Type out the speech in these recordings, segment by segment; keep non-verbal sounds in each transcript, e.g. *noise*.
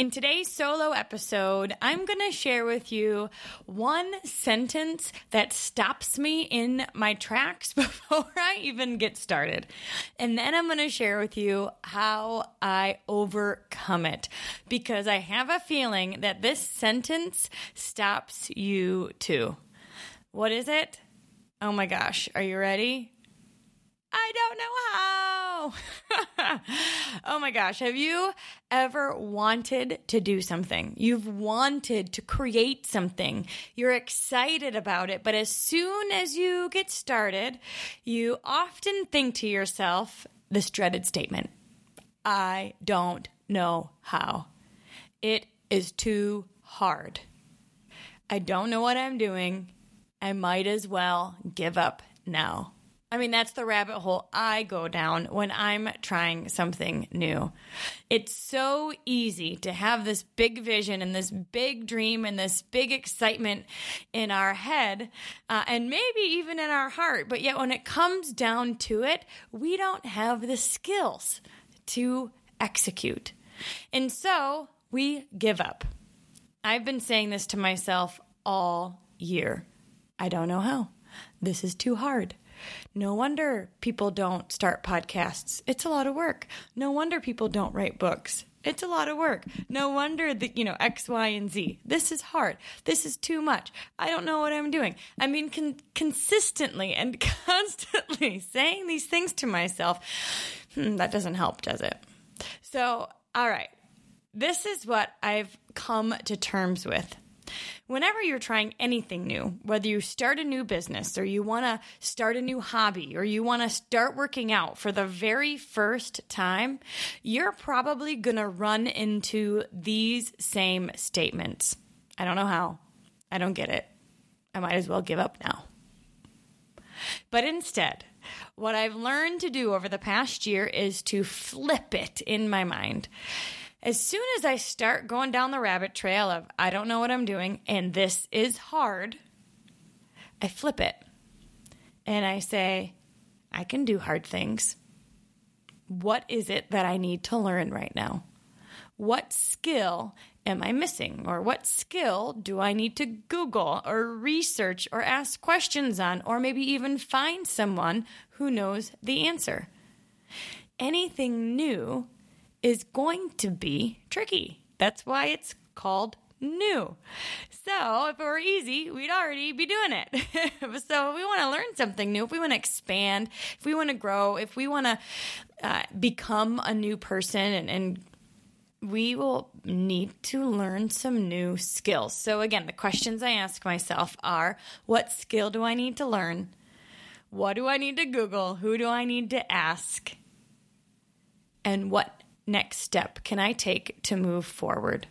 In today's solo episode, I'm going to share with you one sentence that stops me in my tracks *laughs* before I even get started. And then I'm going to share with you how I overcome it because I have a feeling that this sentence stops you too. What is it? Oh my gosh, are you ready? I don't know how. Oh. *laughs* oh my gosh. Have you ever wanted to do something? You've wanted to create something. You're excited about it. But as soon as you get started, you often think to yourself this dreaded statement I don't know how. It is too hard. I don't know what I'm doing. I might as well give up now. I mean, that's the rabbit hole I go down when I'm trying something new. It's so easy to have this big vision and this big dream and this big excitement in our head uh, and maybe even in our heart. But yet, when it comes down to it, we don't have the skills to execute. And so we give up. I've been saying this to myself all year. I don't know how. This is too hard. No wonder people don't start podcasts. It's a lot of work. No wonder people don't write books. It's a lot of work. No wonder that, you know, X, Y, and Z. This is hard. This is too much. I don't know what I'm doing. I mean, con- consistently and *laughs* constantly saying these things to myself, hmm, that doesn't help, does it? So, all right. This is what I've come to terms with Whenever you're trying anything new, whether you start a new business or you want to start a new hobby or you want to start working out for the very first time, you're probably going to run into these same statements. I don't know how. I don't get it. I might as well give up now. But instead, what I've learned to do over the past year is to flip it in my mind as soon as I start going down the rabbit trail of I don't know what I'm doing and this is hard, I flip it and I say, I can do hard things. What is it that I need to learn right now? What skill am I missing? Or what skill do I need to Google or research or ask questions on, or maybe even find someone who knows the answer? Anything new is going to be tricky. That's why it's called new. So if it were easy, we'd already be doing it. *laughs* so if we want to learn something new, if we want to expand, if we want to grow, if we want to uh, become a new person and, and we will need to learn some new skills. So, again, the questions I ask myself are what skill do I need to learn? What do I need to Google? Who do I need to ask? And what next step can I take to move forward?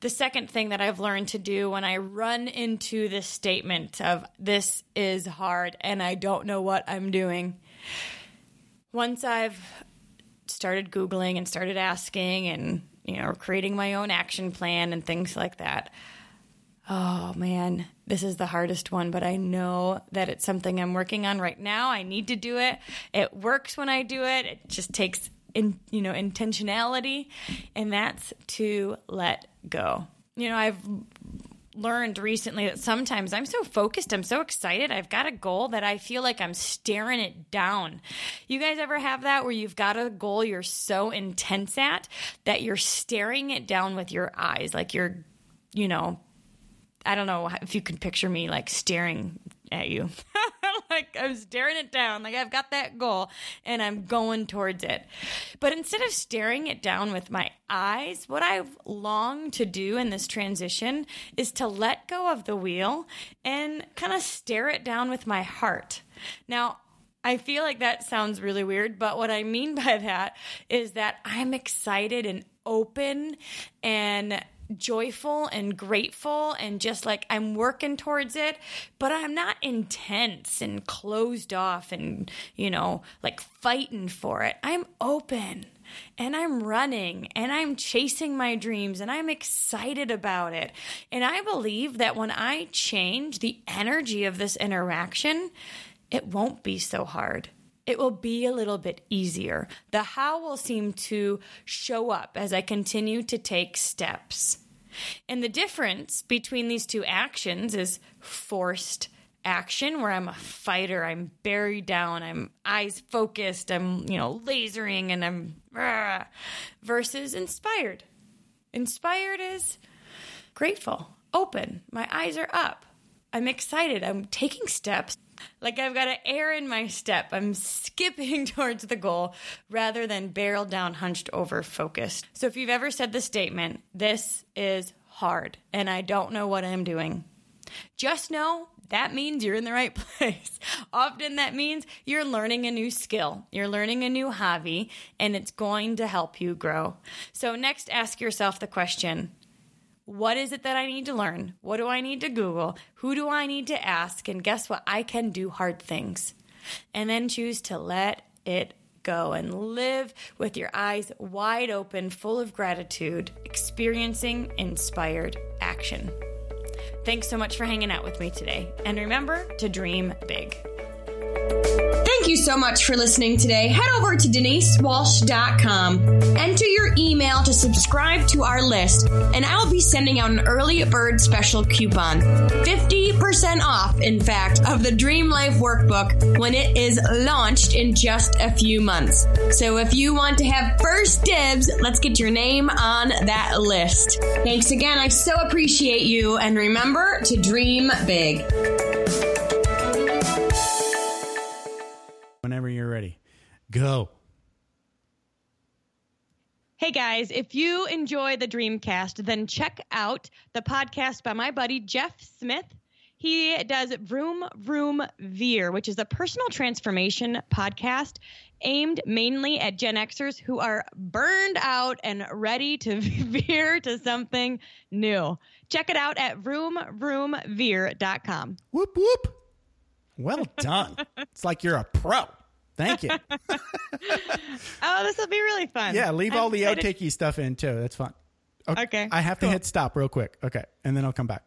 The second thing that I've learned to do when I run into this statement of this is hard and I don't know what I'm doing, once I've started Googling and started asking and, you know, creating my own action plan and things like that, oh man, this is the hardest one, but I know that it's something I'm working on right now. I need to do it. It works when I do it. It just takes in you know intentionality and that's to let go you know i've learned recently that sometimes i'm so focused i'm so excited i've got a goal that i feel like i'm staring it down you guys ever have that where you've got a goal you're so intense at that you're staring it down with your eyes like you're you know I don't know if you can picture me like staring at you. *laughs* like I'm staring it down. Like I've got that goal and I'm going towards it. But instead of staring it down with my eyes, what I've longed to do in this transition is to let go of the wheel and kind of stare it down with my heart. Now, I feel like that sounds really weird, but what I mean *laughs* by that is that I'm excited and open and joyful and grateful and just like I'm working towards it, but I'm not intense and closed off and, you know, like fighting for it. I'm open and I'm running and I'm chasing my dreams and I'm excited about it. And I believe that when I change the energy of this interaction, it won't be so hard. It will be a little bit easier. The how will seem to show up as I continue to take steps. And the difference between these two actions is forced action where I'm a fighter, I'm buried down, I'm eyes focused, I'm, you know, lasering and I'm rah, versus inspired. Inspired is grateful, open, my eyes are up. I'm excited. I'm taking steps. Like I've got an air in my step. I'm skipping *laughs* towards the goal rather than barrel down, hunched over, focused. So if you've ever said the statement, this is hard and I don't know what I'm doing, just know that means you're in the right *laughs* place. Often that means you're learning a new skill, you're learning a new hobby, and it's going to help you grow. So, next, ask yourself the question what is it that I need to learn? What do I need to Google? Who do I need to ask? And guess what? I can do hard things. And then choose to let it go and live with your eyes wide open, full of gratitude, experiencing inspired action. Thanks so much for hanging out with me today. And remember to dream big. Thank you so much for listening today. Head over to denisewalsh.com. Enter your email to subscribe to our list, and I will be sending out an early bird special coupon. 50% off, in fact, of the Dream Life Workbook when it is launched in just a few months. So if you want to have first dibs, let's get your name on that list. Thanks again. I so appreciate you, and remember to dream big. Go. Hey guys, if you enjoy the Dreamcast, then check out the podcast by my buddy Jeff Smith. He does Vroom Vroom Veer, which is a personal transformation podcast aimed mainly at Gen Xers who are burned out and ready to *laughs* veer to something new. Check it out at vroomvroomveer.com. Whoop, whoop. Well done. it's like you're a pro. Thank you. *laughs* oh, this will be really fun. Yeah, leave I'm all the excited. outakey stuff in too. That's fun. Okay, I have cool. to hit stop real quick. Okay. And then I'll come back.